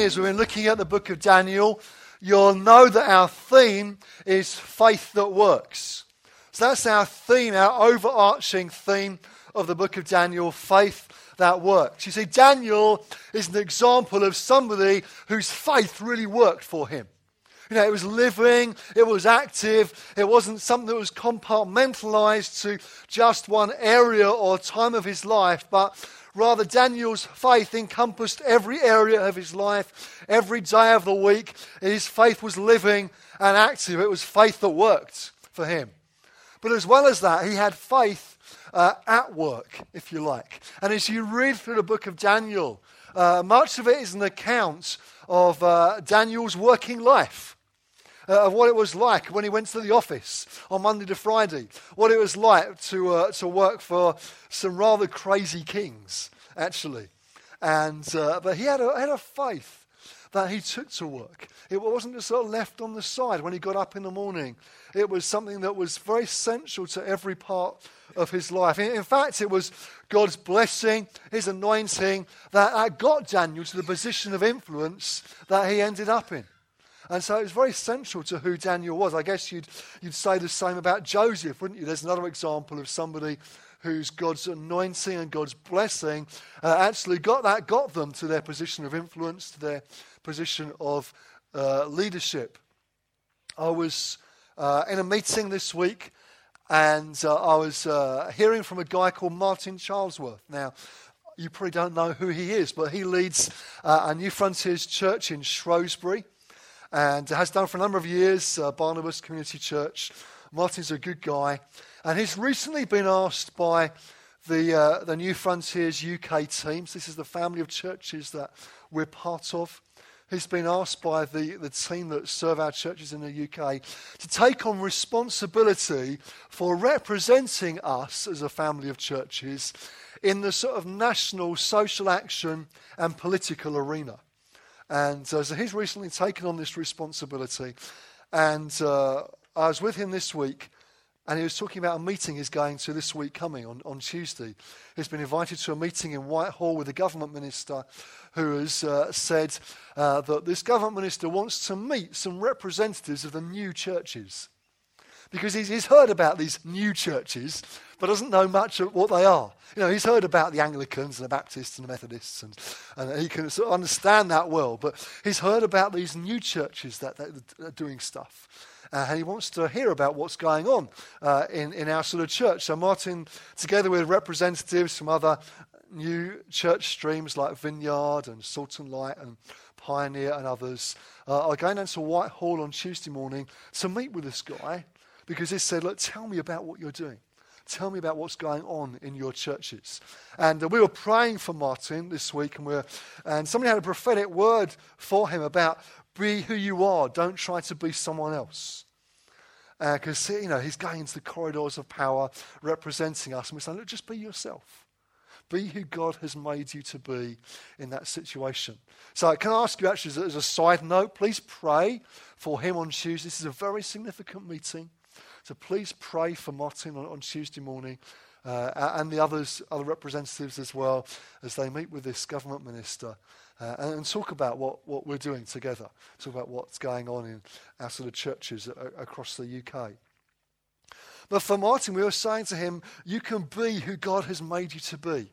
recently as we've been looking at the book of Daniel, you'll know that our theme is faith that works. So that's our theme, our overarching theme of the book of Daniel faith that works. You see, Daniel is an example of somebody whose faith really worked for him. You know, it was living, it was active, it wasn't something that was compartmentalized to just one area or time of his life, but rather Daniel's faith encompassed every area of his life, every day of the week. His faith was living and active. It was faith that worked for him. But as well as that, he had faith uh, at work, if you like. And as you read through the book of Daniel, uh, much of it is an account of uh, Daniel's working life. Uh, of what it was like when he went to the office on Monday to Friday, what it was like to, uh, to work for some rather crazy kings, actually. And, uh, but he had a, had a faith that he took to work. It wasn't just sort of left on the side when he got up in the morning. It was something that was very central to every part of his life. In, fact, it was God's blessing, his anointing, that got Daniel to the position of influence that he ended up in. And so it was very central to who Daniel was. I guess you'd, you'd say the same about Joseph, wouldn't you? There's another example of somebody whose God's anointing and God's blessing uh, actually got that, got them to their position of influence, to their position of uh, leadership. I was uh, in a meeting this week and uh, I was uh, hearing from a guy called Martin Charlesworth. Now, you probably don't know who he is, but he leads uh, a Newfrontiers church in Shrewsbury and has done for a number of years, uh, Barnabas Community Church. Martin's a good guy. And he's recently been asked by the, uh, the Newfrontiers UK teams, this is the family of churches that we're part of, He's been asked by the, the team that serve our churches in the UK to take on responsibility for representing us as a family of churches in the sort of national social action and political arena. And uh, so he's recently taken on this responsibility. And uh, I was with him this week and he was talking about a meeting he's going to this week coming on, on Tuesday. He's been invited to a meeting in Whitehall with a government minister who has uh, said uh, that this government minister wants to meet some representatives of the new churches. Because he's, heard about these new churches, but doesn't know much of what they are. You know, he's heard about the Anglicans and the Baptists and the Methodists, and, and he can sort of understand that well. But he's heard about these new churches that, that are doing stuff. Uh, and he wants to hear about what's going on uh, in, in our sort of church. So, Martin, together with representatives from other new church streams like Vineyard and Salt and Light and Pioneer and others, uh, are going down to Whitehall on Tuesday morning to meet with this guy because they said, Look, tell me about what you're doing. Tell me about what's going on in your churches. And uh, we were praying for Martin this week, and, we are and somebody had a prophetic word for him about be who you are. Don't try to be someone else. Because, uh, you know, he's going into the corridors of power representing us. And we're saying, look, just be yourself. Be who God has made you to be in that situation. So, can I ask you actually, as a side note, please pray for him on Tuesday. This is a very significant meeting. So, please pray for Martin on, on Tuesday morning. Uh, and the others, other representatives as well, as they meet with this government minister uh, and, and, talk about what, what we're doing together, talk about what's going on in our sort of churches a, across the UK. But for Martin, we were saying to him, you can be who God has made you to be.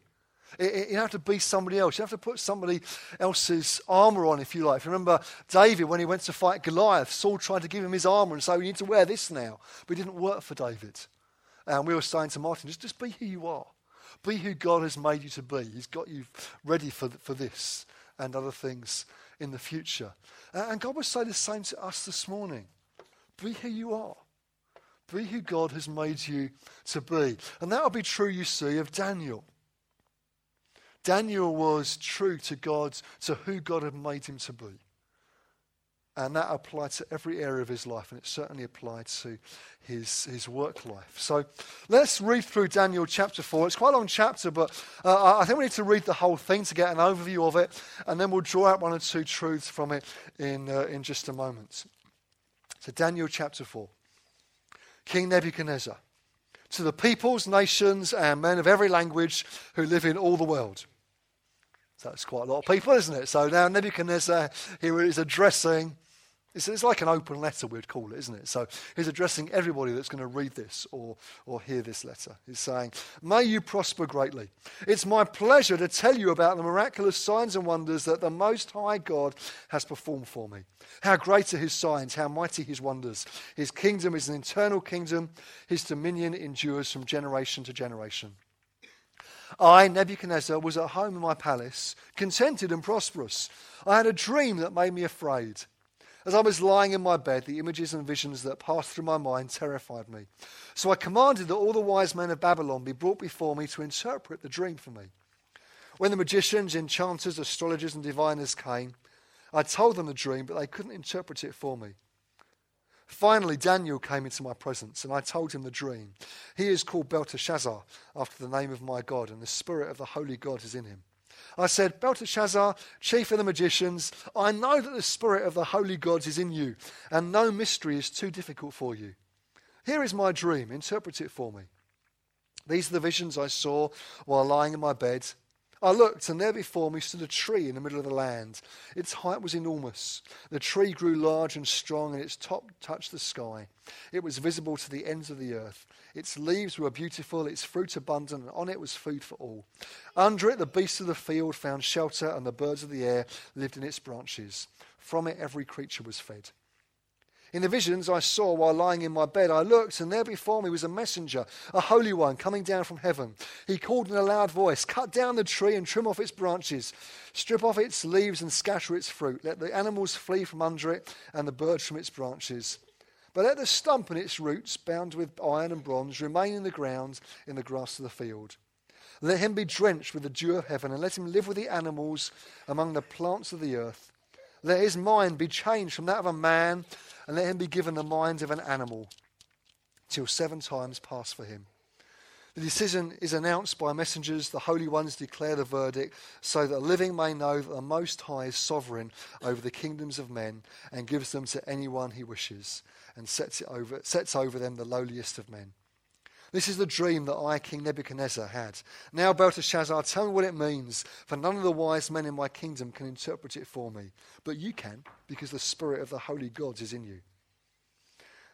You don't have to be somebody else. You have to put somebody else's armor on, if you like. If you remember David, when he went to fight Goliath, Saul tried to give him his armor and say, You need to wear this now. But it didn't work for David. And we were saying to Martin, Just, just be who you are. Be who God has made you to be. He's got you ready for, for this and other things in the future. And God will say the same to us this morning be who you are. Be who God has made you to be. And that will be true, you see, of Daniel. Daniel was true to God, to who God had made him to be. And that applied to every area of his life, and it certainly applied to his, his work life. So let's read through Daniel chapter 4. It's quite a long chapter, but uh, I think we need to read the whole thing to get an overview of it, and then we'll draw out one or two truths from it in, uh, in just a moment. So, Daniel chapter 4. King Nebuchadnezzar, to the peoples, nations, and men of every language who live in all the world. So that's quite a lot of people, isn't it? So now Nebuchadnezzar, uh, he is addressing it's, it's like an open letter, we'd call it, isn't it? So he's addressing everybody that's going to read this or, or hear this letter. He's saying, May you prosper greatly. It's my pleasure to tell you about the miraculous signs and wonders that the Most High God has performed for me. How great are his signs, how mighty his wonders. His kingdom is an eternal kingdom, his dominion endures from generation to generation. I, Nebuchadnezzar, was at home in my palace, contented and prosperous. I had a dream that made me afraid. As I was lying in my bed, the images and visions that passed through my mind terrified me. So I commanded that all the wise men of Babylon be brought before me to interpret the dream for me. When the magicians, enchanters, astrologers, and diviners came, I told them the dream, but they couldn't interpret it for me. Finally, Daniel came into my presence, and I told him the dream. He is called Belteshazzar, after the name of my God, and the spirit of the holy God is in him. I said, Belteshazzar, chief of the magicians, I know that the spirit of the holy gods is in you, and no mystery is too difficult for you. Here is my dream. Interpret it for me. These are the visions I saw while lying in my bed. I looked, and there before me stood a tree in the middle of the land. Its height was enormous. The tree grew large and strong, and its top touched the sky. It was visible to the ends of the earth. Its leaves were beautiful, its fruit abundant, and on it was food for all. Under it, the beasts of the field found shelter, and the birds of the air lived in its branches. From it, every creature was fed. In the visions I saw while lying in my bed, I looked, and there before me was a messenger, a holy one, coming down from heaven. He called in a loud voice Cut down the tree and trim off its branches, strip off its leaves and scatter its fruit. Let the animals flee from under it, and the birds from its branches. But let the stump and its roots, bound with iron and bronze, remain in the ground in the grass of the field. Let him be drenched with the dew of heaven, and let him live with the animals among the plants of the earth. Let his mind be changed from that of a man and let him be given the mind of an animal till seven times pass for him. The decision is announced by messengers. The holy ones declare the verdict so that the living may know that the Most High is sovereign over the kingdoms of men and gives them to anyone he wishes and sets, over, sets over them the lowliest of men. This is the dream that I, King Nebuchadnezzar, had. Now, Belteshazzar, tell me what it means, for none of the wise men in my kingdom can interpret it for me. But you can, because the spirit of the holy gods is in you.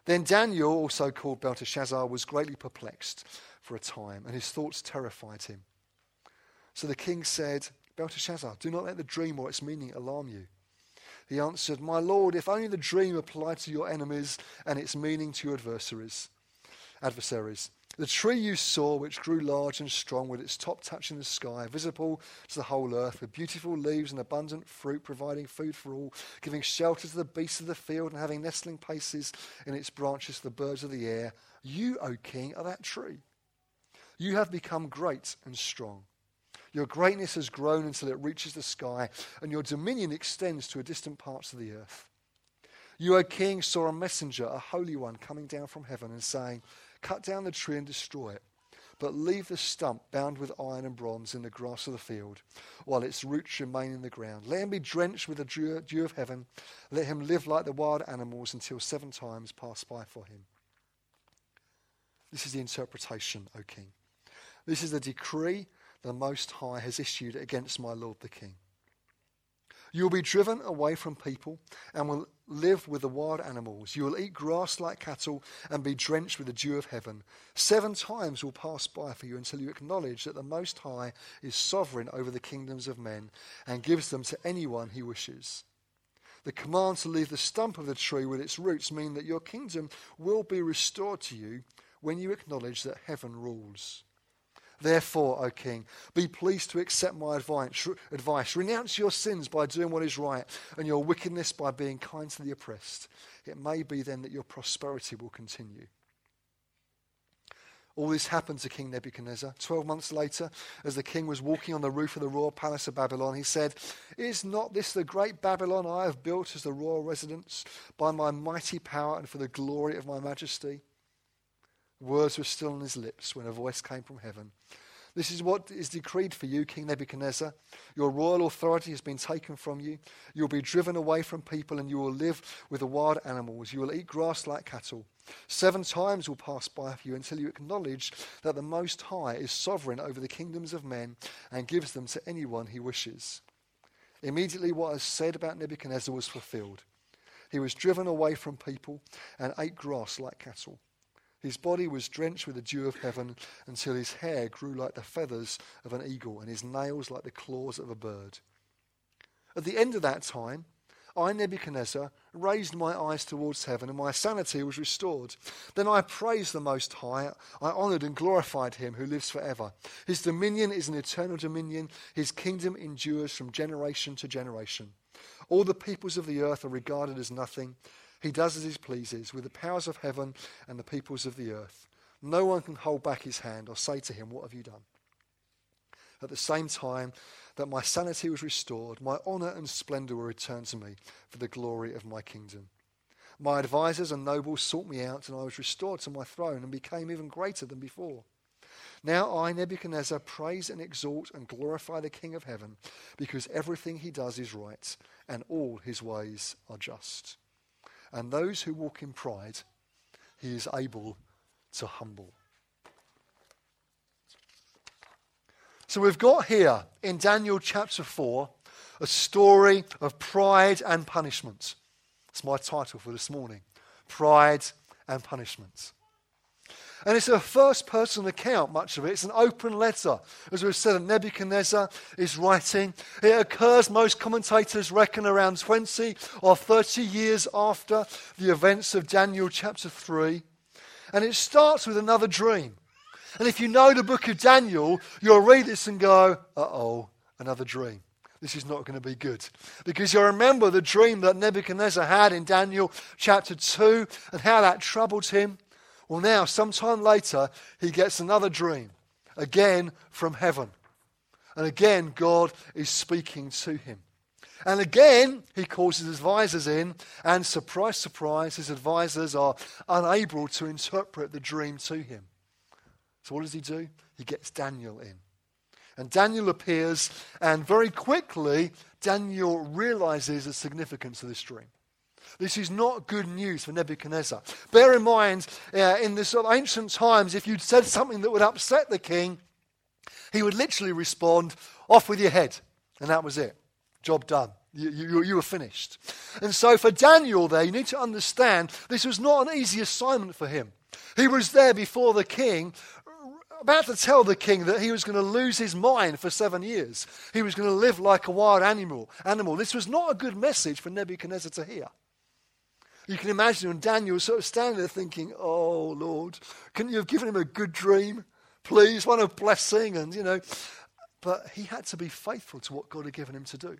Then Daniel, also called Belteshazzar, was greatly perplexed for a time, and his thoughts terrified him. So the king said, Belteshazzar, do not let the dream or its meaning alarm you. He answered, My lord, if only the dream applied to your enemies and its meaning to your adversaries. Adversaries. The tree you saw, which grew large and strong, with its top touching the sky, visible to the whole earth, with beautiful leaves and abundant fruit, providing food for all, giving shelter to the beasts of the field, and having nestling places in its branches to the birds of the air. You, O king, are that tree. You have become great and strong. Your greatness has grown until it reaches the sky, and your dominion extends to distant parts of the earth. You, O king, saw a messenger, a holy one, coming down from heaven and saying, Cut down the tree and destroy it, but leave the stump bound with iron and bronze in the grass of the field, while its roots remain in the ground. Let him be drenched with the dew, of heaven. Let him live like the wild animals until seven times pass by for him. This is the interpretation, O king. This is the decree the Most High has issued against my Lord the King. You will be driven away from people and will live with the wild animals. You will eat grass like cattle and be drenched with the dew of heaven. Seven times will pass by for you until you acknowledge that the Most High is sovereign over the kingdoms of men and gives them to anyone he wishes. The command to leave the stump of the tree with its roots mean that your kingdom will be restored to you when you acknowledge that heaven rules. Therefore, O king, be pleased to accept my advice. Renounce your sins by doing what is right, and your wickedness by being kind to the oppressed. It may be then that your prosperity will continue. All this happened to King Nebuchadnezzar. Twelve months later, as the king was walking on the roof of the royal palace of Babylon, he said, Is not this the great Babylon I have built as the royal residence by my mighty power and for the glory of my majesty? Words were still on his lips when a voice came from heaven. This is what is decreed for you, King Nebuchadnezzar. Your royal authority has been taken from you. You will be driven away from people, and you will live with the wild animals. You will eat grass like cattle. Seven times will pass by for you until you acknowledge that the Most High is sovereign over the kingdoms of men and gives them to anyone he wishes. Immediately, what is said about Nebuchadnezzar was fulfilled. He was driven away from people and ate grass like cattle. His body was drenched with the dew of heaven until his hair grew like the feathers of an eagle and his nails like the claws of a bird. At the end of that time, I, Nebuchadnezzar, raised my eyes towards heaven, and my sanity was restored. Then I praised the Most High. I honoured and glorified him who lives forever. His dominion is an eternal dominion, his kingdom endures from generation to generation. All the peoples of the earth are regarded as nothing. He does as he pleases with the powers of heaven and the peoples of the earth. No one can hold back his hand or say to him, What have you done? At the same time that my sanity was restored, my honour and splendour were returned to me for the glory of my kingdom. My advisers and nobles sought me out, and I was restored to my throne and became even greater than before. Now I, Nebuchadnezzar, praise and exalt and glorify the King of heaven, because everything he does is right, and all his ways are just and those who walk in pride, he is able to humble. So we've got here in Daniel chapter 4 a story of pride and punishment. It's my title for this morning Pride and Punishment. And it's a first person account, much of it. It's an open letter. As we've said, Nebuchadnezzar is writing. It occurs, most commentators reckon, around 20 or 30 years after the events of Daniel chapter 3. And it starts with another dream. And if you know the book of Daniel, you'll read this and go, uh oh, another dream. This is not going to be good. Because you'll remember the dream that Nebuchadnezzar had in Daniel chapter 2 and how that troubled him. Well, now, sometime later, he gets another dream, again from heaven. And again, God is speaking to him. And again, he calls his advisors in, and surprise, surprise, his advisors are unable to interpret the dream to him. So, what does he do? He gets Daniel in. And Daniel appears, and very quickly, Daniel realizes the significance of this dream. This is not good news for Nebuchadnezzar. Bear in mind, uh, in the sort of ancient times, if you'd said something that would upset the king, he would literally respond, off with your head. And that was it. Job done. You, you, you, were finished. And so for Daniel there, you need to understand this was not an easy assignment for him. He was there before the king, about to tell the king that he was going to lose his mind for seven years. He was going to live like a wild animal. animal. This was not a good message for Nebuchadnezzar to hear. You can imagine when Daniel sort of standing there thinking, Oh, Lord, couldn't you have given him a good dream? Please, one of blessing, and you know. But he had to be faithful to what God had given him to do.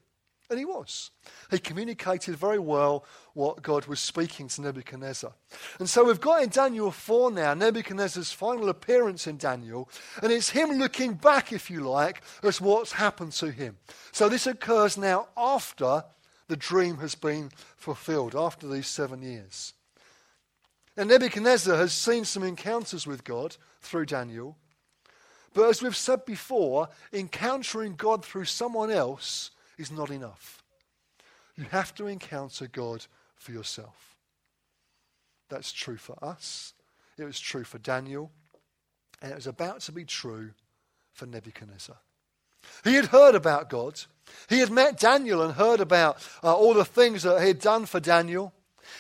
And he was. He communicated very well what God was speaking to Nebuchadnezzar. And so we've got in Daniel 4 now Nebuchadnezzar's final appearance in Daniel. And it's him looking back, if you like, as what's happened to him. So this occurs now after the dream has been fulfilled after these seven years. And Nebuchadnezzar has seen some encounters with God through Daniel. But as we've said before, encountering God through someone else is not enough. You have to encounter God for yourself. That's true for us. It was true for Daniel. And it was about to be true for Nebuchadnezzar. He had heard about God. He had met Daniel and heard about uh, all the things that he had done for Daniel.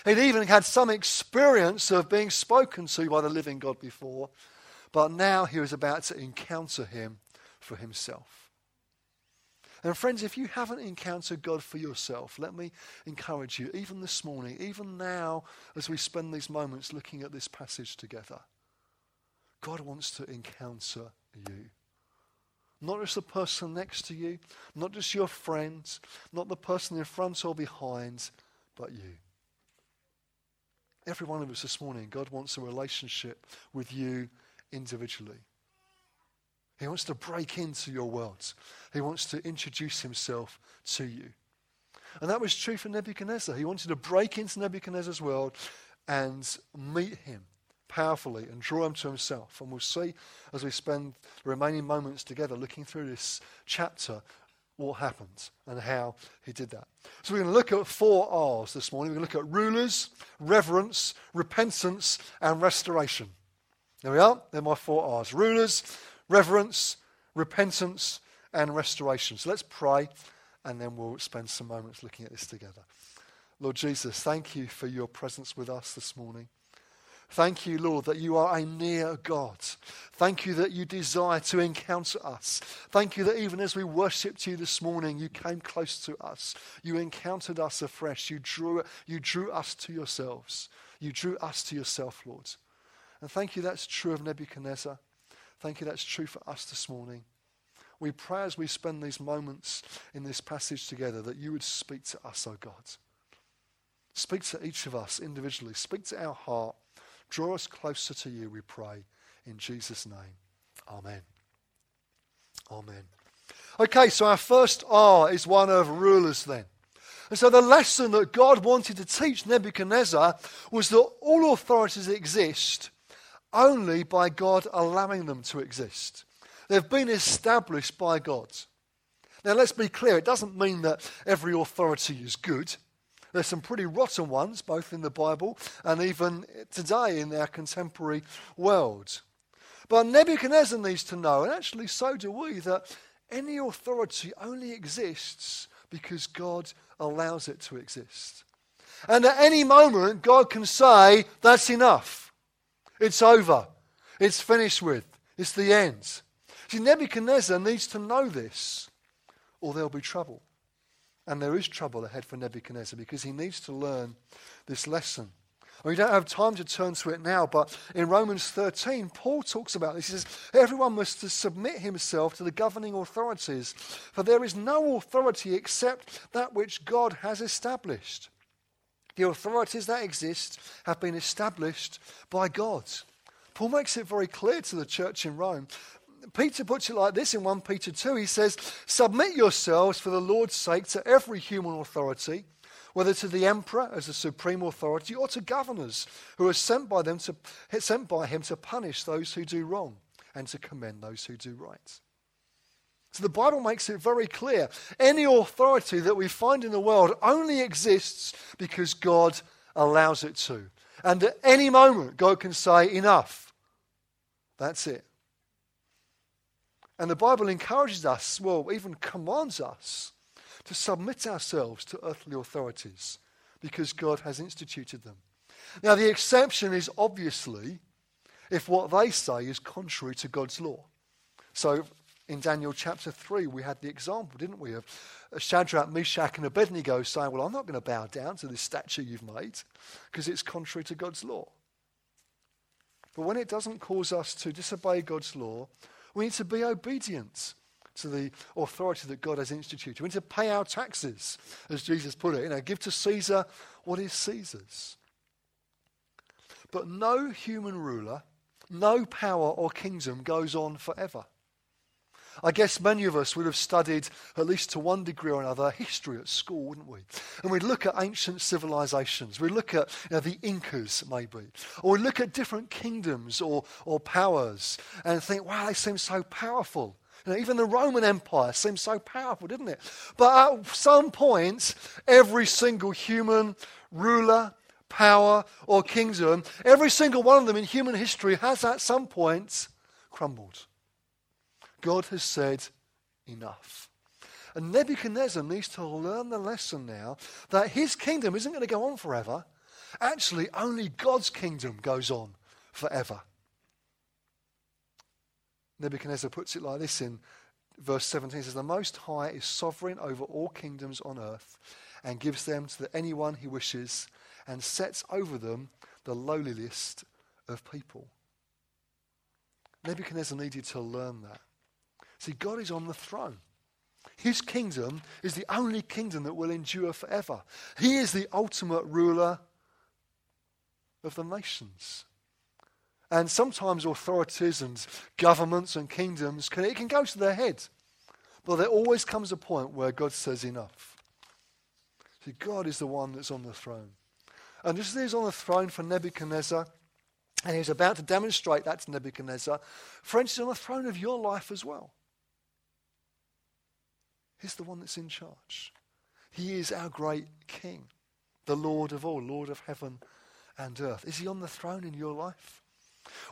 He'd even had some experience of being spoken to by the living God before. But now he was about to encounter him for himself. And friends, if you haven't encountered God for yourself, let me encourage you, even this morning, even now, as we spend these moments looking at this passage together, God wants to encounter you. Not just the person next to you, not just your friends, not the person in front or behind, but you. Every one of us this morning, God wants a relationship with you individually. He wants to break into your world. He wants to introduce himself to you. And that was true for Nebuchadnezzar. He wanted to break into Nebuchadnezzar's world and meet him powerfully and draw him to himself. And we'll see as we spend the remaining moments together looking through this chapter what happened and how he did that. So we're going to look at four R's this morning. We're going to look at rulers, reverence, repentance, and restoration. There we are. They're my four R's rulers, reverence, repentance, and restoration. So let's pray and then we'll spend some moments looking at this together. Lord Jesus, thank you for your presence with us this morning. Thank you, Lord, that you are a near God. Thank you that you desire to encounter us. Thank you that even as we worshipped you this morning, you came close to us. You encountered us afresh. You drew, you drew us to yourselves. You drew us to yourself, Lord. And thank you that's true of Nebuchadnezzar. Thank you that's true for us this morning. We pray as we spend these moments in this passage together that you would speak to us, O oh God. Speak to each of us individually. Speak to our heart. Draw us closer to you, we pray. In Jesus' name. Amen. Amen. Okay, so our first R is one of rulers then. And so the lesson that God wanted to teach Nebuchadnezzar was that all authorities exist only by God allowing them to exist. They've been established by God. Now, let's be clear, it doesn't mean that every authority is good. There's some pretty rotten ones, both in the Bible and even today in our contemporary world. But Nebuchadnezzar needs to know, and actually so do we, that any authority only exists because God allows it to exist. And at any moment, God can say, That's enough. It's over. It's finished with. It's the end. See, Nebuchadnezzar needs to know this, or there'll be trouble. And there is trouble ahead for Nebuchadnezzar because he needs to learn this lesson. We don't have time to turn to it now, but in Romans 13, Paul talks about this. He says, Everyone must submit himself to the governing authorities, for there is no authority except that which God has established. The authorities that exist have been established by God. Paul makes it very clear to the church in Rome Peter puts it like this in 1 Peter 2. He says, Submit yourselves for the Lord's sake to every human authority, whether to the emperor as the supreme authority or to governors who are sent by, them to, sent by him to punish those who do wrong and to commend those who do right. So the Bible makes it very clear any authority that we find in the world only exists because God allows it to. And at any moment, God can say, Enough. That's it. And the Bible encourages us, well, even commands us to submit ourselves to earthly authorities because God has instituted them. Now, the exception is obviously if what they say is contrary to God's law. So, in Daniel chapter 3, we had the example, didn't we, of Shadrach, Meshach, and Abednego saying, Well, I'm not going to bow down to this statue you've made because it's contrary to God's law. But when it doesn't cause us to disobey God's law, we need to be obedient to the authority that God has instituted. We need to pay our taxes, as Jesus put it. You know, give to Caesar what is Caesar's. But no human ruler, no power or kingdom goes on forever. I guess many of us would have studied, at least to one degree or another, history at school, wouldn't we? And we'd look at ancient civilizations. We'd look at you know, the Incas, maybe. Or we'd look at different kingdoms or, or powers and think, wow, they seem so powerful. You know, even the Roman Empire seemed so powerful, didn't it? But at some point, every single human ruler, power, or kingdom, every single one of them in human history has at some point crumbled. God has said, enough. And Nebuchadnezzar needs to learn the lesson now that his kingdom isn't going to go on forever. Actually, only God's kingdom goes on forever. Nebuchadnezzar puts it like this in verse 17 it says, The Most High is sovereign over all kingdoms on earth and gives them to anyone he wishes and sets over them the lowliest of people. Nebuchadnezzar needed to learn that. See, God is on the throne. His kingdom is the only kingdom that will endure forever. He is the ultimate ruler of the nations. And sometimes authorities and governments and kingdoms, can, it can go to their head. But there always comes a point where God says enough. See, God is the one that's on the throne. And just as he's on the throne for Nebuchadnezzar, and he's about to demonstrate that to Nebuchadnezzar, friends, he's on the throne of your life as well. He's the one that's in charge. He is our great King, the Lord of all, Lord of heaven and earth. Is he on the throne in your life?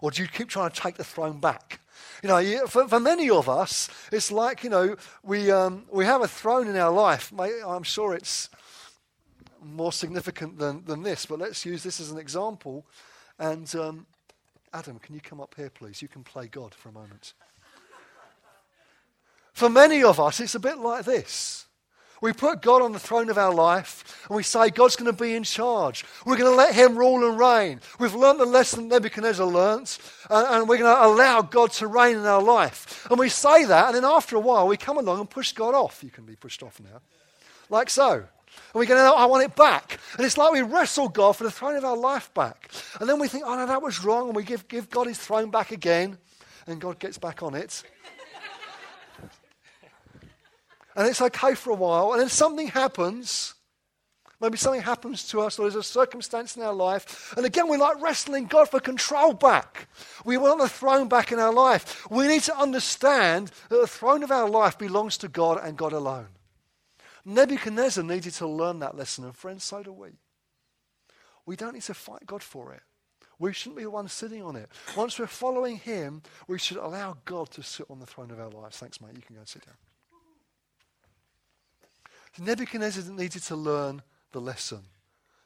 Or do you keep trying to take the throne back? You know, for, for many of us, it's like, you know, we, um, we have a throne in our life. I'm sure it's more significant than, than this, but let's use this as an example. And um, Adam, can you come up here, please? You can play God for a moment. For many of us, it's a bit like this. We put God on the throne of our life and we say God's going to be in charge. We're going to let Him rule and reign. We've learned the lesson Nebuchadnezzar learnt and, and we're going to allow God to reign in our life. And we say that and then after a while we come along and push God off. You can be pushed off now. Like so. And we go, no, I want it back. And it's like we wrestle God for the throne of our life back. And then we think, oh no, that was wrong. And we give, give God his throne back again. And God gets back on it and it's okay for a while, and then something happens. Maybe something happens to us, or there's a circumstance in our life, and again we're like wrestling God for control back. We want the throne back in our life. We need to understand that the throne of our life belongs to God and God alone. Nebuchadnezzar needed to learn that lesson, and friends, so do we. We don't need to fight God for it. We shouldn't be the ones sitting on it. Once we're following Him, we should allow God to sit on the throne of our lives. Thanks, mate. You can go and sit down. Nebuchadnezzar needed to learn the lesson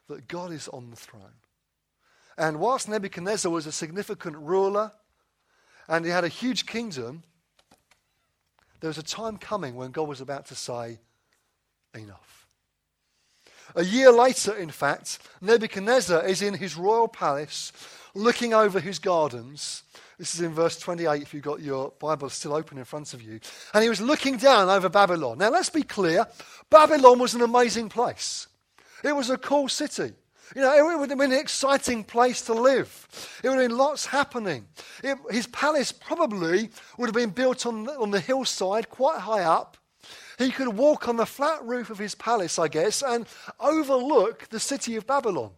that God is on the throne. And whilst Nebuchadnezzar was a significant ruler and he had a huge kingdom, there was a time coming when God was about to say, Enough. A year later, in fact, Nebuchadnezzar is in his royal palace looking over his gardens this is in verse 28 if you've got your Bible still open in front of you. And he was looking down over Babylon. Now, let's be clear Babylon was an amazing place, it was a cool city. You know, it would have been an exciting place to live. It would have been lots happening. It, his palace probably would have been built on, on the hillside, quite high up. He could walk on the flat roof of his palace, I guess, and overlook the city of Babylon.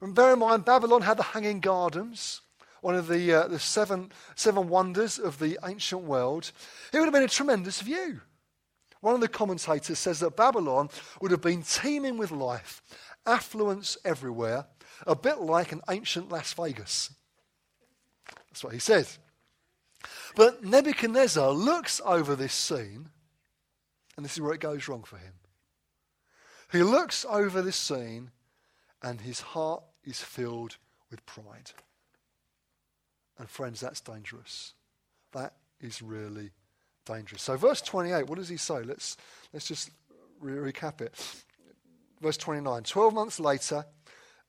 And bear in mind, Babylon had the Hanging Gardens one of the, uh, the seven, seven wonders of the ancient world, it would have been a tremendous view. One of the commentators says that Babylon would have been teeming with life, affluence everywhere, a bit like an ancient Las Vegas. That's what he says. But Nebuchadnezzar looks over this scene, and this is where it goes wrong for him. He looks over this scene, and his heart is filled with pride. And friends, that's dangerous. That is really dangerous. So, verse 28, what does he say? Let's, let's just re- recap it. Verse 29 12 months later,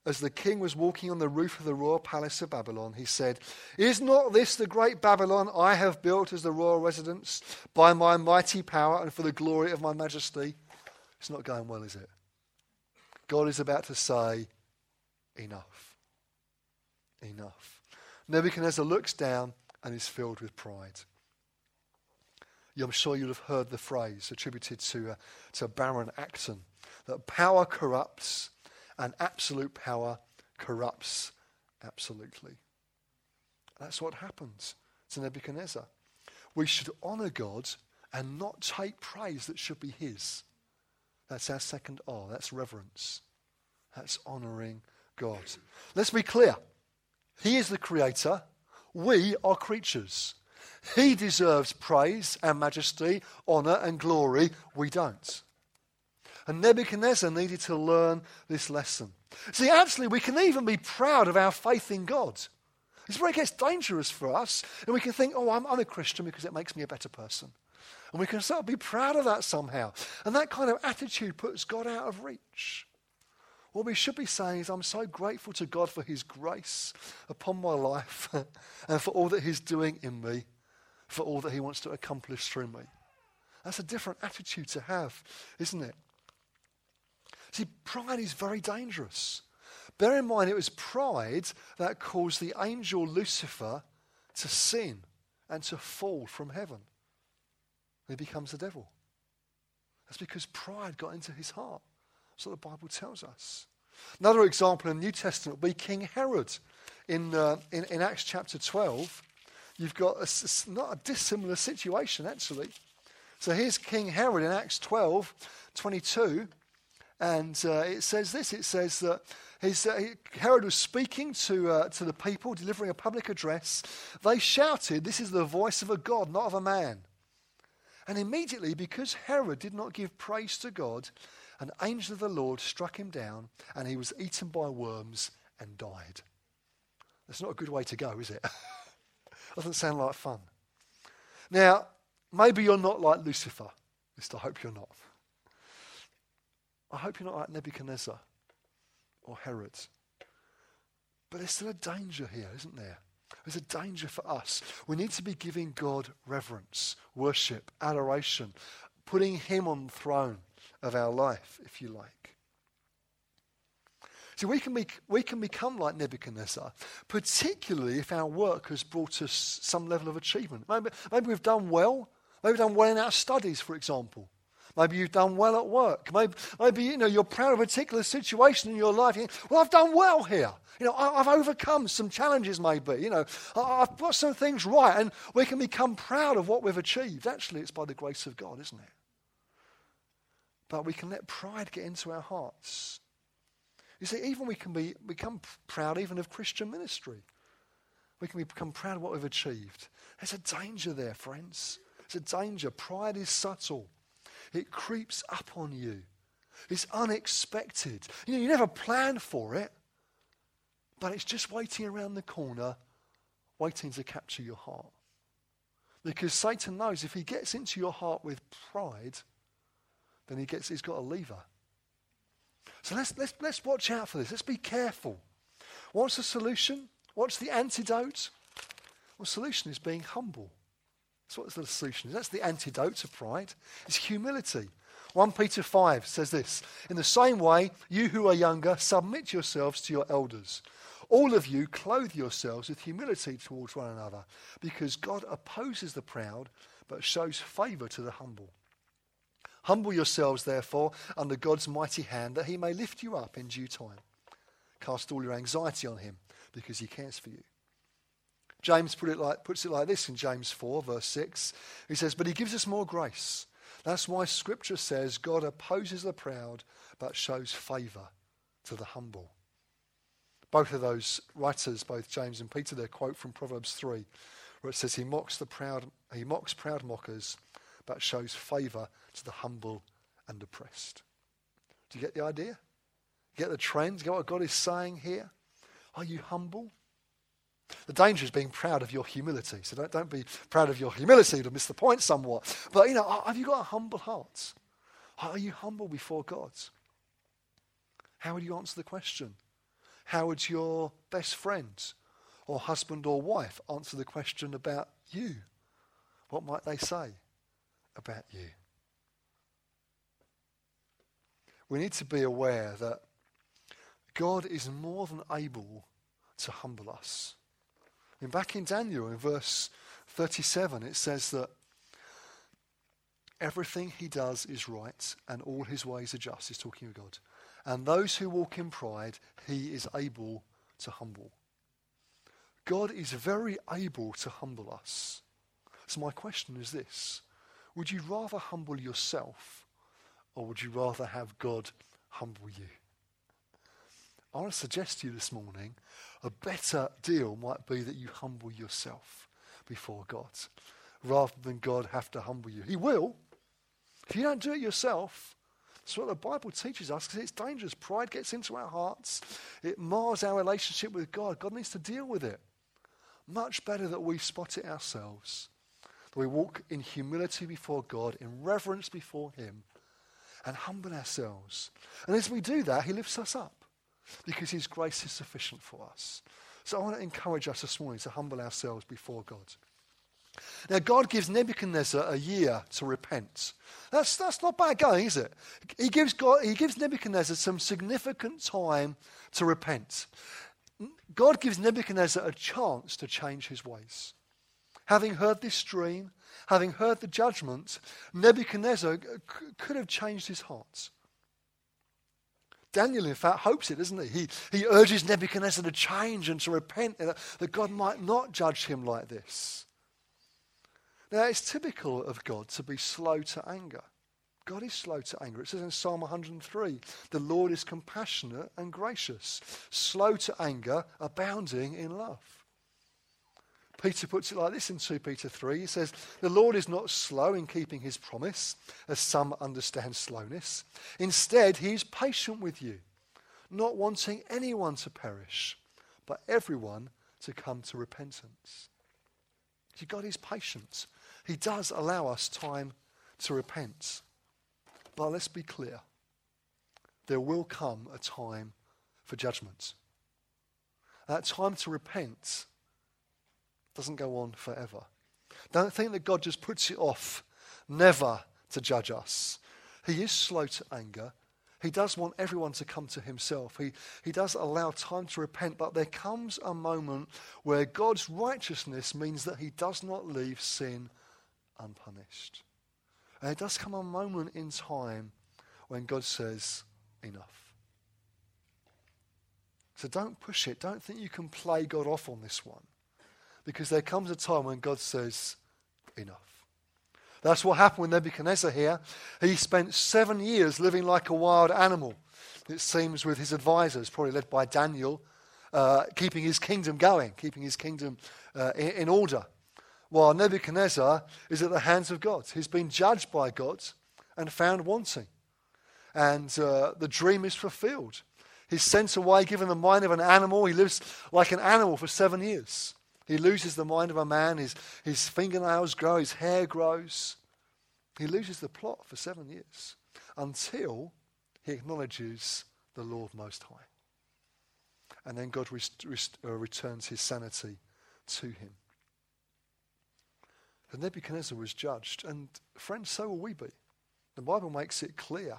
as the king was walking on the roof of the royal palace of Babylon, he said, Is not this the great Babylon I have built as the royal residence by my mighty power and for the glory of my majesty? It's not going well, is it? God is about to say, Enough. Enough. Nebuchadnezzar looks down and is filled with pride. I'm sure you'll have heard the phrase attributed to, uh, to Baron Acton that power corrupts and absolute power corrupts absolutely. That's what happens to Nebuchadnezzar. We should honor God and not take praise that should be his. That's our second R. That's reverence. That's honoring God. Let's be clear. He is the creator. We are creatures. He deserves praise and majesty, honor and glory. We don't. And Nebuchadnezzar needed to learn this lesson. See, actually, we can even be proud of our faith in God. It's where it gets dangerous for us, and we can think, oh, I'm, I'm a Christian because it makes me a better person. And we can sort of be proud of that somehow. And that kind of attitude puts God out of reach. What we should be saying is, I'm so grateful to God for His grace upon my life and for all that He's doing in me, for all that He wants to accomplish through me. That's a different attitude to have, isn't it? See, pride is very dangerous Bear in mind, it was pride that caused the angel Lucifer to sin and to fall from heaven. He becomes the devil. That's because pride got into his heart. What the Bible tells us. Another example in the New Testament would be King Herod. In, uh, in, in, Acts chapter 12, you've got a, not a dissimilar situation, actually. So here's King Herod in Acts 12, 22. And uh, it says this it says that his, uh, Herod was speaking to, uh, to the people, delivering a public address. They shouted, This is the voice of a God, not of a man. And immediately, because Herod did not give praise to God, an angel of the Lord struck him down, and he was eaten by worms and died. That's not a good way to go, is it? Doesn't sound like fun. Now, maybe you're not like Lucifer. Least I hope you're not. I hope you're not like Nebuchadnezzar or Herod. But there's still a danger here, isn't there? There's a danger for us. We need to be giving God reverence, worship, adoration, putting Him on the throne of our life, if you like. See, we can, be, we can become like Nebuchadnezzar, particularly if our work has brought us some level of achievement. Maybe, maybe we've done well. Maybe we've done well in our studies, for example. Maybe you've done well at work. Maybe, maybe you know, you're proud of a particular situation in your life. You think, well, I've done well here. You know, I, have overcome some challenges, maybe. You know, I, I've got some things right. And we can become proud of what we've achieved. Actually, it's by the grace of God, isn't it? But we can let pride get into our hearts. You see, even we can be, become proud even of Christian ministry. We can become proud of what we've achieved. There's a danger there, friends. There's a danger. Pride is subtle. It creeps up on you. It's unexpected. You know, you never plan for it, but it's just waiting around the corner, waiting to capture your heart. Because Satan knows if he gets into your heart with pride, then he gets, he's got a lever. So let's, let's, let's watch out for this. Let's be careful. What's the solution? What's the antidote? Well, the solution is being humble. That's what the solution is. That's the antidote to pride. It's humility. 1 Peter 5 says this In the same way, you who are younger, submit yourselves to your elders. All of you clothe yourselves with humility towards one another, because God opposes the proud, but shows favour to the humble. Humble yourselves, therefore, under God's mighty hand, that he may lift you up in due time. Cast all your anxiety on him, because he cares for you. James put it like, puts it like this in James 4, verse 6. He says, But he gives us more grace. That's why Scripture says God opposes the proud, but shows favour to the humble. Both of those writers, both James and Peter, they quote from Proverbs 3, where it says, He mocks the proud, he mocks proud mockers, but shows favour to the humble and oppressed. Do you get the idea? Get the trend? You get what God is saying here? Are you humble? The danger is being proud of your humility. So don't, don't be proud of your humility to miss the point somewhat. But, you know, have you got a humble heart? Are you humble before God? How would you answer the question? How would your best friend or husband or wife answer the question about you? What might they say about you? We need to be aware that God is more than able to humble us. And back in Daniel, in verse 37, it says that everything he does is right and all his ways are just. He's talking of God. And those who walk in pride, he is able to humble. God is very able to humble us. So, my question is this Would you rather humble yourself or would you rather have God humble you? I want to suggest to you this morning a better deal might be that you humble yourself before God rather than God have to humble you. He will. If you don't do it yourself, that's what the Bible teaches us because it's dangerous. Pride gets into our hearts, it mars our relationship with God. God needs to deal with it. Much better that we spot it ourselves, that we walk in humility before God, in reverence before Him, and humble ourselves. And as we do that, He lifts us up because His grace is sufficient for us. So I want to encourage us this morning to humble ourselves before God. Now, God gives Nebuchadnezzar a year to repent. That's, that's not bad going, is it? He gives, God, he gives Nebuchadnezzar some significant time to repent. God gives Nebuchadnezzar a chance to change his ways. Having heard this dream, having heard the judgment, Nebuchadnezzar could have changed his heart. Daniel, in fact, hopes it, doesn't he? He, he urges Nebuchadnezzar to change and to repent, that, that God might not judge him like this. Now, it's typical of God to be slow to anger. God is slow to anger. It says in Psalm 103 the Lord is compassionate and gracious, slow to anger, abounding in love. Peter puts it like this in 2 Peter 3. He says, The Lord is not slow in keeping his promise, as some understand slowness. Instead, he is patient with you, not wanting anyone to perish, but everyone to come to repentance. See, God is patient. He does allow us time to repent. But let's be clear there will come a time for judgment. That time to repent doesn't go on forever. Don't think that God just puts it off, never to judge us. He is slow to anger. He does want everyone to come to himself. He, he does allow time to repent, but there comes a moment where God's righteousness means that he does not leave sin unpunished. And it does come a moment in time when God says, enough. So don't push it. Don't think you can play God off on this one. Because there comes a time when God says, enough. That's what happened with Nebuchadnezzar here. He spent seven years living like a wild animal, it seems, with his advisors, probably led by Daniel, uh, keeping his kingdom going, keeping his kingdom uh, in, in order while Nebuchadnezzar is at the hands of God. He's been judged by God and found wanting. And uh, the dream is fulfilled. He's sent away, given the mind of an animal. He lives like an animal for seven years. He loses the mind of a man. His, his fingernails grow, his hair grows. He loses the plot for seven years until he acknowledges the Lord Most High. And then God rest, rest, uh, returns his sanity to him. And Nebuchadnezzar was judged. And friends, so will we be. The Bible makes it clear.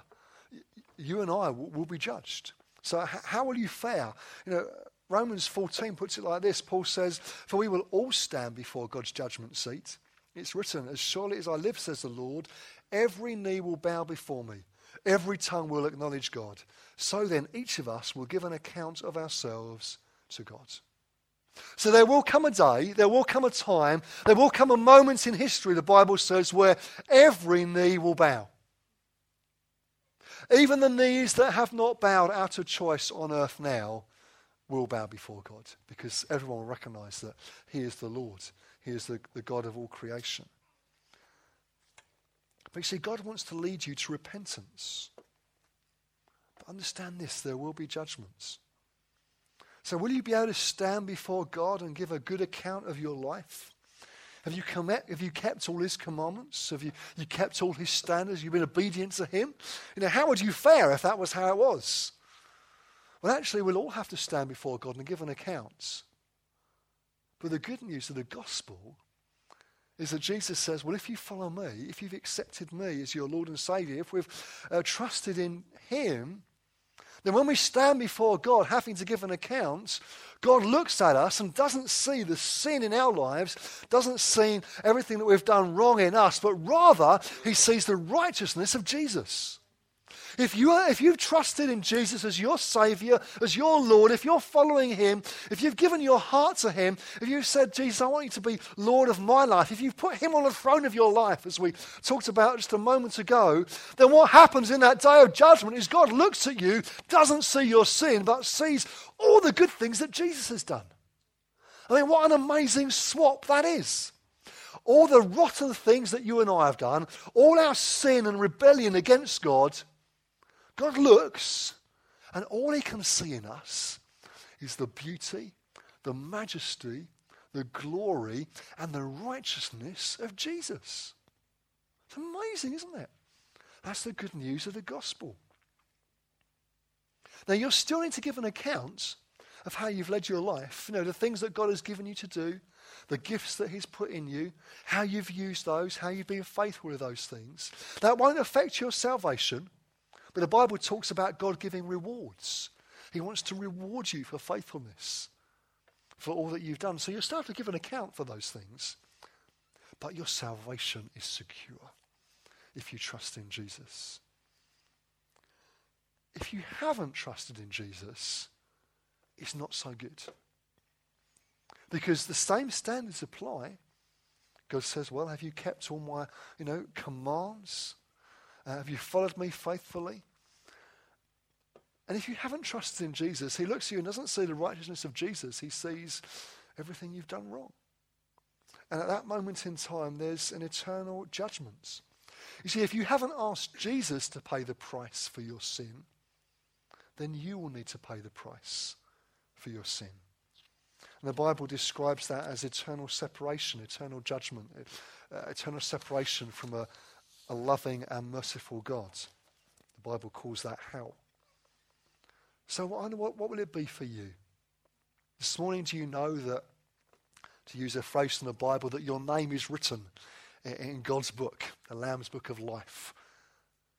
You and I will, be judged. So how will you fare? You know, Romans 14 puts it like this. Paul says, For we will all stand before God's judgment seat. It's written, As surely as I live, says the Lord, every knee will bow before me. Every tongue will acknowledge God. So then, each of us will give an account of ourselves to God. So there will come a day, there will come a time, there will come a moment in history, the Bible says, where every knee will bow. Even the knees that have not bowed out of choice on earth now will bow before God because everyone will recognize that He is the Lord, He is the, the God of all creation. But you see, God wants to lead you to repentance. But understand this there will be judgments. So, will you be able to stand before God and give a good account of your life? Have you, come have you kept all his commandments? Have you, you kept all his standards? You've been obedient to him? You know, how would you fare if that was how it was? Well, actually, we'll all have to stand before God and give an account. But the good news of the gospel is that Jesus says, well, if you follow me, if you've accepted me as your Lord and Savior, if we've uh, trusted in him, then when we stand before God having to give an account, God looks at us and doesn't see the sin in our lives, doesn't see everything that we've done wrong in us, but rather he sees the righteousness of Jesus. If, you are, if you've trusted in Jesus as your Savior, as your Lord, if you're following Him, if you've given your heart to Him, if you've said, Jesus, I want you to be Lord of my life, if you've put Him on the throne of your life, as we talked about just a moment ago, then what happens in that day of judgment is God looks at you, doesn't see your sin, but sees all the good things that Jesus has done. I mean, what an amazing swap that is all the rotten things that you and I have done, all our sin and rebellion against God, God looks, and all he can see in us is the beauty, the majesty, the glory, and the righteousness of Jesus. It's amazing, isn't it? That's the good news of the gospel. Now, you're still need to give an account of how you've led your life, you know, the things that God has given you to do, the gifts that He's put in you, how you've used those, how you've been faithful with those things. That won't affect your salvation, but the Bible talks about God giving rewards. He wants to reward you for faithfulness, for all that you've done. So you'll start to give an account for those things. But your salvation is secure if you trust in Jesus. If you haven't trusted in Jesus, it's not so good. Because the same standards apply. God says, Well, have you kept all my, you know, commands? Uh, have you followed me faithfully? And if you haven't trusted in Jesus, he looks at you and doesn't see the righteousness of Jesus. He sees everything you've done wrong. And at that moment in time, there's an eternal judgment. You see, if you haven't asked Jesus to pay the price for your sin, then you will need to pay the price for your sin. And the Bible describes that as eternal separation, eternal judgment, uh, eternal separation from a, a loving and merciful God. The Bible calls that hell. So, what, what, will it be for you? This morning, do you know that, to use a phrase from the Bible, that your name is written in God's book, the Lamb's book of life?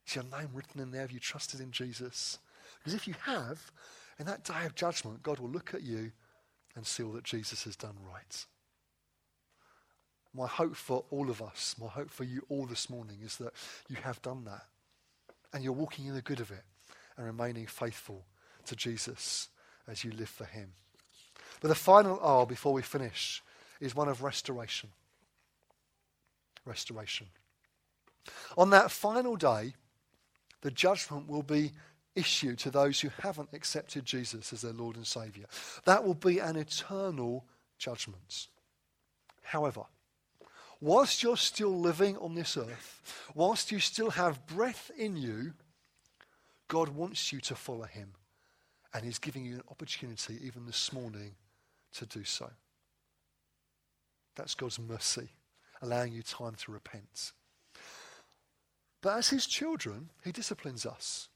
Is your name written in there? Have you trusted in Jesus? Because if you have, in that day of judgment, God will look at you and see all that Jesus has done right. My hope for all of us, my hope for you all this morning is that you have done that. And you're walking in the good of it and remaining faithful to Jesus as you live for Him. But the final R before we finish is one of restoration. Restoration. On that final day, the judgment will be issued to those who haven't accepted Jesus as their Lord and Saviour. That will be an eternal judgment. However, whilst you're still living on this earth, whilst you still have breath in you, God wants you to follow Him. And He's giving you an opportunity, even this morning, to do so. That's God's mercy, allowing you time to repent. But as His children, He disciplines us.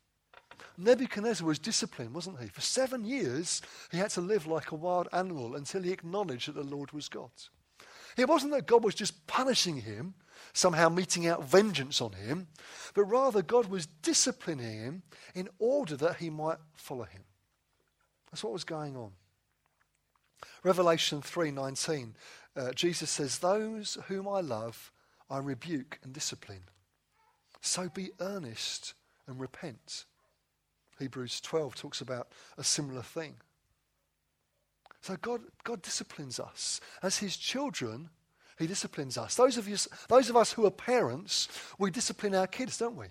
Nebuchadnezzar was disciplined, wasn't he? For seven years, he had to live like a wild animal until he acknowledged that the Lord was God. It wasn't that God was just punishing him, somehow meting out vengeance on him, but rather God was disciplining him in order that he might follow him. That's what was going on. Revelation 3:19 uh, Jesus says those whom I love I rebuke and discipline. So be earnest and repent. Hebrews 12 talks about a similar thing. So God, God disciplines us. As his children, he disciplines us. Those of, you, those of us who are parents, we discipline our kids, don't we?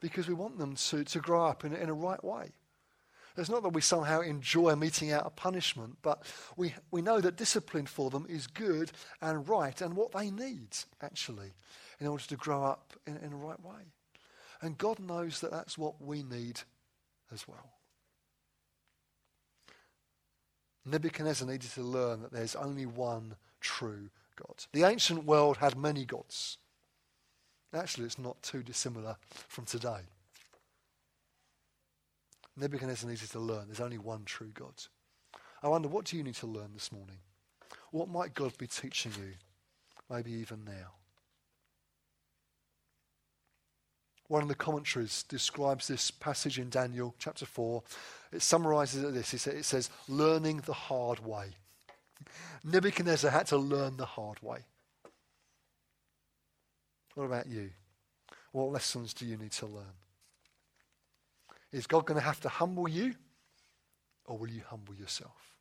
Because we want them to, to grow up in, in a right way. It's not that we somehow enjoy meting out a punishment, but we, we know that discipline for them is good and right and what they need, actually, in order to grow up in, in a right way. And God knows that that's what we need as well. Nebuchadnezzar needed to learn that there's only one true God. The ancient world had many gods. Actually, it's not too dissimilar from today. Nebuchadnezzar needed to learn there's only one true God. I wonder, what do you need to learn this morning? What might God be teaching you, maybe even now? One of the commentaries describes this passage in Daniel chapter 4. It summarizes it this it says, learning the hard way. Nebuchadnezzar had to learn the hard way. What about you? What lessons do you need to learn? Is God going to have to humble you, or will you humble yourself?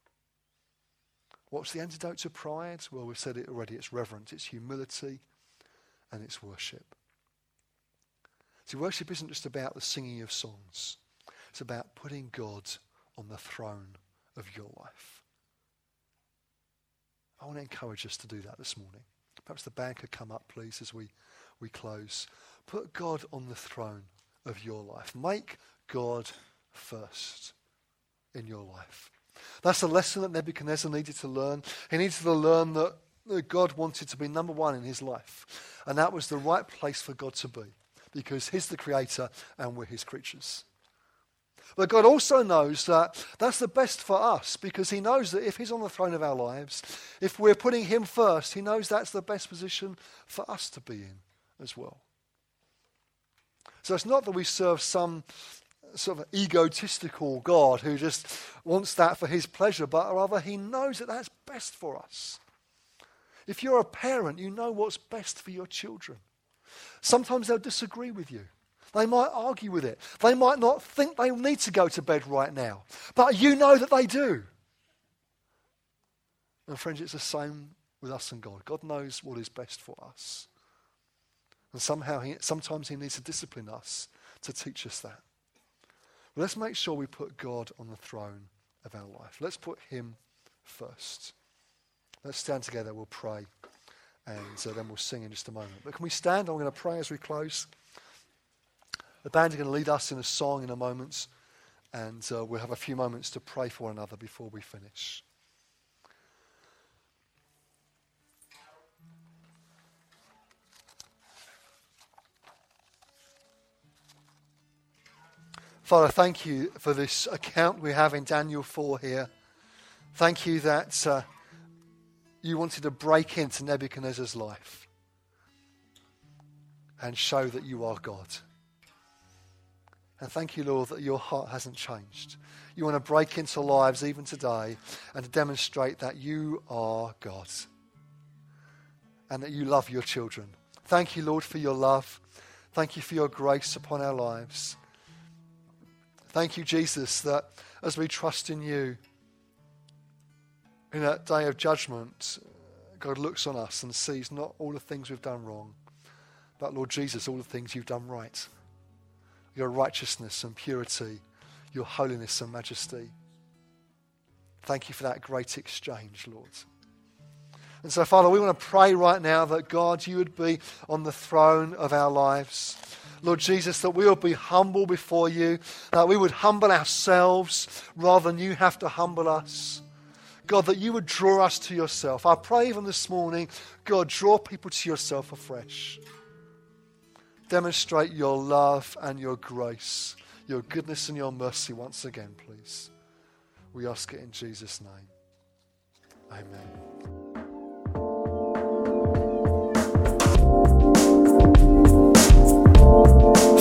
What's the antidote to pride? Well, we've said it already. It's reverence, it's humility, and it's worship. See, worship isn't just about the singing of songs, it's about putting God on the throne of your life. I want to encourage us to do that this morning. Perhaps the band could come up, please, as we, we close. Put God on the throne of your life. Make God first in your life. That's a lesson that Nebuchadnezzar needed to learn. He needed to learn that God wanted to be number one in his life. And that was the right place for God to be because He's the Creator and we're His creatures. But God also knows that that's the best for us because He knows that if He's on the throne of our lives, if we're putting Him first, He knows that's the best position for us to be in as well. So it's not that we serve some sort of egotistical God who just wants that for His pleasure, but rather He knows that that's best for us. If you're a parent, you know what's best for your children. Sometimes they'll disagree with you. They might argue with it. They might not think they need to go to bed right now. But you know that they do. And friends, it's the same with us and God. God knows what is best for us. And somehow, he, sometimes He needs to discipline us to teach us that. Well, let's make sure we put God on the throne of our life. Let's put Him first. Let's stand together, we'll pray, and uh, then we'll sing in just a moment. But can we stand? I'm going to pray as we close. The band are going to lead us in a song in a moment, and uh, we'll have a few moments to pray for one another before we finish. Father, thank you for this account we have in Daniel 4 here. Thank you that uh, you wanted to break into Nebuchadnezzar's life and show that you are God. And thank you, Lord, that your heart hasn't changed. You want to break into lives even today and to demonstrate that you are God and that you love your children. Thank you, Lord, for your love. Thank you for your grace upon our lives. Thank you, Jesus, that as we trust in you, in that day of judgment, God looks on us and sees not all the things we've done wrong, but, Lord Jesus, all the things you've done right. Your righteousness and purity, your holiness and majesty. Thank you for that great exchange, Lord. And so, Father, we want to pray right now that God, you would be on the throne of our lives. Lord Jesus, that we would be humble before you, that we would humble ourselves rather than you have to humble us. God, that you would draw us to yourself. I pray even this morning, God, draw people to yourself afresh. Demonstrate your love and your grace, your goodness and your mercy once again, please. We ask it in Jesus' name. Amen. Thank you.